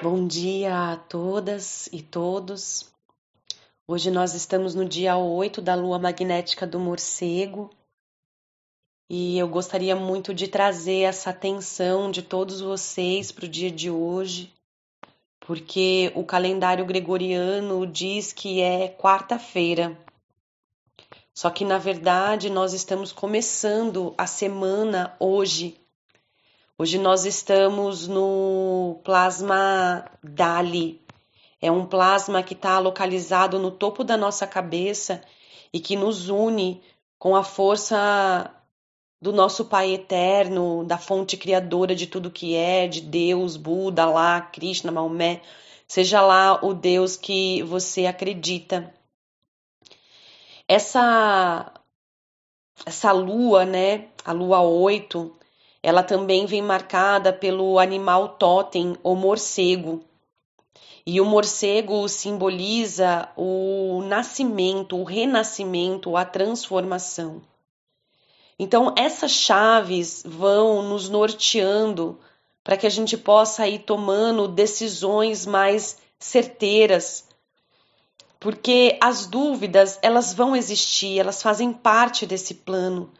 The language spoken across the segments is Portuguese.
Bom dia a todas e todos. Hoje nós estamos no dia 8 da lua magnética do morcego e eu gostaria muito de trazer essa atenção de todos vocês para o dia de hoje, porque o calendário gregoriano diz que é quarta-feira. Só que na verdade nós estamos começando a semana hoje. Hoje nós estamos no plasma Dali. É um plasma que está localizado no topo da nossa cabeça e que nos une com a força do nosso Pai eterno, da fonte criadora de tudo que é, de Deus, Buda, Alá, Krishna, Maomé, seja lá o Deus que você acredita essa essa lua, né, a lua 8, ela também vem marcada pelo animal totem, o morcego. E o morcego simboliza o nascimento, o renascimento, a transformação. Então, essas chaves vão nos norteando para que a gente possa ir tomando decisões mais certeiras, porque as dúvidas elas vão existir, elas fazem parte desse plano.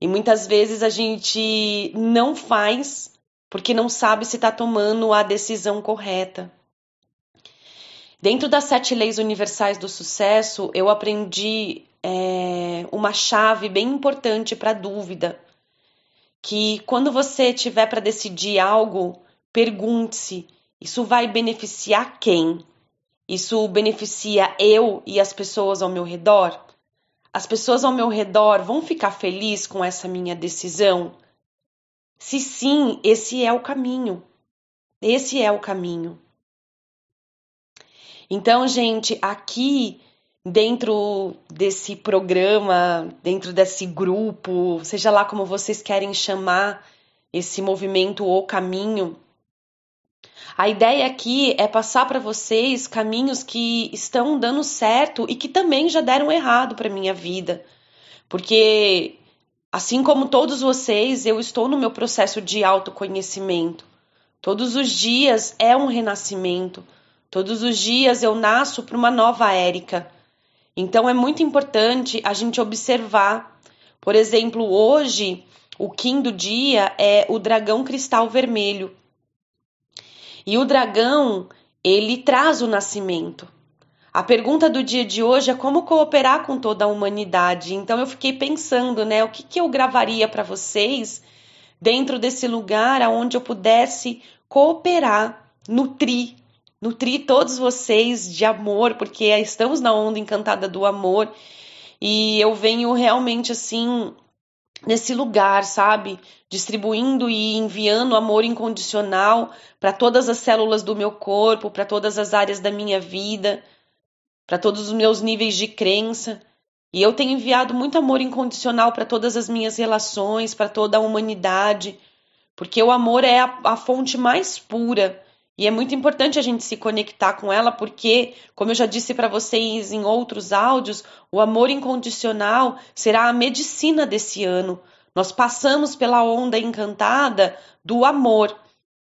E muitas vezes a gente não faz porque não sabe se está tomando a decisão correta. Dentro das sete leis universais do sucesso, eu aprendi é, uma chave bem importante para a dúvida. Que quando você tiver para decidir algo, pergunte-se: isso vai beneficiar quem? Isso beneficia eu e as pessoas ao meu redor? As pessoas ao meu redor vão ficar felizes com essa minha decisão? Se sim, esse é o caminho. Esse é o caminho. Então, gente, aqui dentro desse programa, dentro desse grupo, seja lá como vocês querem chamar esse movimento ou caminho, a ideia aqui é passar para vocês caminhos que estão dando certo e que também já deram errado para minha vida. Porque assim como todos vocês, eu estou no meu processo de autoconhecimento. Todos os dias é um renascimento. Todos os dias eu nasço para uma nova Érica. Então é muito importante a gente observar. Por exemplo, hoje o Kim do dia é o dragão cristal vermelho. E o dragão, ele traz o nascimento. A pergunta do dia de hoje é como cooperar com toda a humanidade. Então eu fiquei pensando, né, o que, que eu gravaria para vocês dentro desse lugar aonde eu pudesse cooperar, nutrir, nutrir todos vocês de amor, porque estamos na onda encantada do amor. E eu venho realmente assim nesse lugar, sabe? Distribuindo e enviando amor incondicional para todas as células do meu corpo, para todas as áreas da minha vida, para todos os meus níveis de crença. E eu tenho enviado muito amor incondicional para todas as minhas relações, para toda a humanidade, porque o amor é a, a fonte mais pura. E é muito importante a gente se conectar com ela, porque, como eu já disse para vocês em outros áudios, o amor incondicional será a medicina desse ano. Nós passamos pela onda encantada do amor.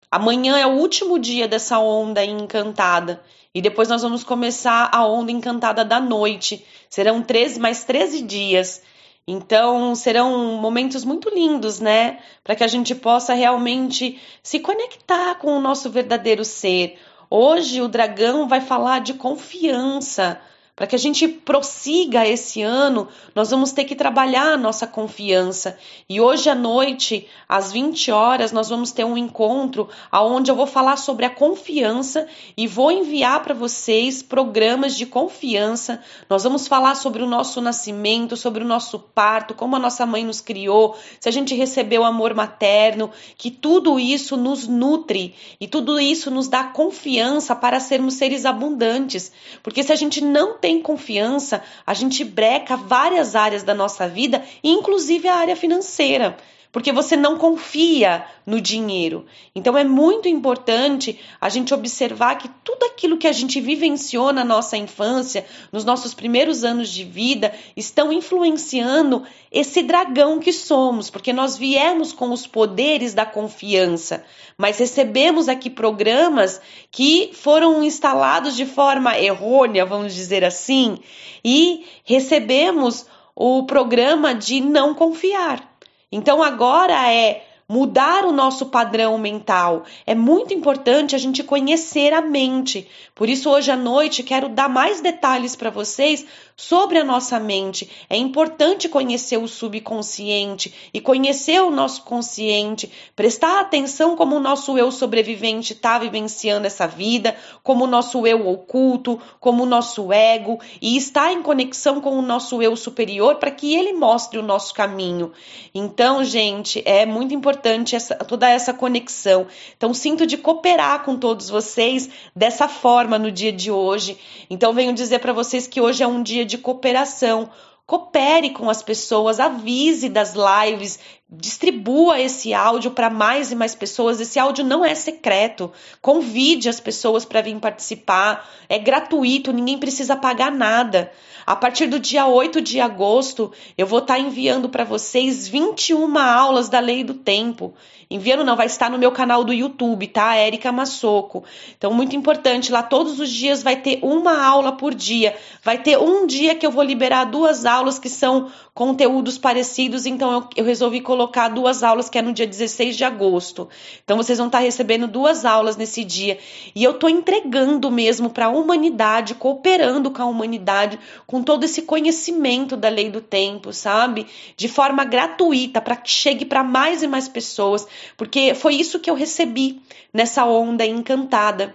Amanhã é o último dia dessa onda encantada. E depois nós vamos começar a onda encantada da noite. Serão 13, mais 13 dias. Então, serão momentos muito lindos, né? Para que a gente possa realmente se conectar com o nosso verdadeiro ser. Hoje, o dragão vai falar de confiança. Para que a gente prossiga esse ano, nós vamos ter que trabalhar a nossa confiança. E hoje à noite, às 20 horas, nós vamos ter um encontro onde eu vou falar sobre a confiança e vou enviar para vocês programas de confiança. Nós vamos falar sobre o nosso nascimento, sobre o nosso parto, como a nossa mãe nos criou, se a gente recebeu amor materno, que tudo isso nos nutre e tudo isso nos dá confiança para sermos seres abundantes. Porque se a gente não tem confiança, a gente breca várias áreas da nossa vida, inclusive a área financeira. Porque você não confia no dinheiro. Então é muito importante a gente observar que tudo aquilo que a gente vivenciou na nossa infância, nos nossos primeiros anos de vida, estão influenciando esse dragão que somos, porque nós viemos com os poderes da confiança, mas recebemos aqui programas que foram instalados de forma errônea, vamos dizer assim, e recebemos o programa de não confiar. Então agora é mudar o nosso padrão mental. É muito importante a gente conhecer a mente. Por isso, hoje à noite, quero dar mais detalhes para vocês sobre a nossa mente. É importante conhecer o subconsciente e conhecer o nosso consciente, prestar atenção como o nosso eu sobrevivente está vivenciando essa vida, como o nosso eu oculto, como o nosso ego, e estar em conexão com o nosso eu superior para que ele mostre o nosso caminho. Então, gente, é muito importante essa, toda essa conexão. Então, sinto de cooperar com todos vocês dessa forma no dia de hoje. Então, venho dizer para vocês que hoje é um dia de cooperação. Coopere com as pessoas, avise das lives, distribua esse áudio para mais e mais pessoas. Esse áudio não é secreto. Convide as pessoas para vir participar. É gratuito, ninguém precisa pagar nada. A partir do dia 8 de agosto, eu vou estar tá enviando para vocês 21 aulas da Lei do Tempo. Enviando não, vai estar no meu canal do YouTube, tá? Érica Massoco. Então, muito importante, lá todos os dias vai ter uma aula por dia. Vai ter um dia que eu vou liberar duas aulas que são conteúdos parecidos, então eu, eu resolvi colocar duas aulas que é no dia 16 de agosto. Então vocês vão estar recebendo duas aulas nesse dia. E eu estou entregando mesmo para a humanidade, cooperando com a humanidade, com todo esse conhecimento da lei do tempo, sabe? De forma gratuita, para que chegue para mais e mais pessoas, porque foi isso que eu recebi nessa onda encantada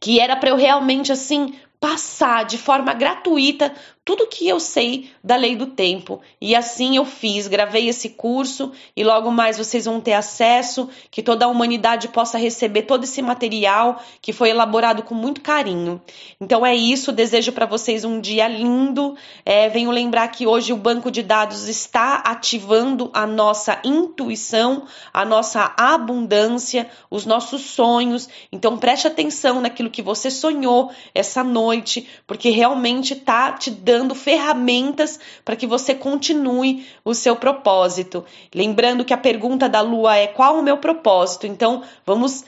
que era para eu realmente assim passar de forma gratuita tudo que eu sei da lei do tempo. E assim eu fiz, gravei esse curso e logo mais vocês vão ter acesso, que toda a humanidade possa receber todo esse material que foi elaborado com muito carinho. Então é isso, desejo para vocês um dia lindo. É, venho lembrar que hoje o banco de dados está ativando a nossa intuição, a nossa abundância, os nossos sonhos. Então preste atenção naquilo que você sonhou essa noite, porque realmente está te dando dando ferramentas para que você continue o seu propósito. Lembrando que a pergunta da lua é qual o meu propósito? Então, vamos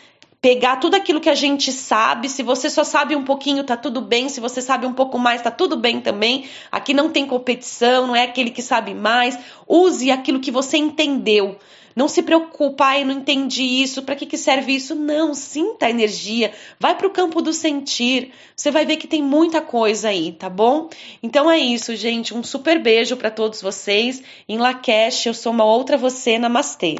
pegar tudo aquilo que a gente sabe. Se você só sabe um pouquinho, tá tudo bem. Se você sabe um pouco mais, tá tudo bem também. Aqui não tem competição, não é aquele que sabe mais. Use aquilo que você entendeu. Não se preocupa, ai, não entendi isso, para que, que serve isso? Não, sinta a energia, vai para o campo do sentir, você vai ver que tem muita coisa aí, tá bom? Então é isso, gente, um super beijo para todos vocês. Em Lakesh, eu sou uma outra você, namastê.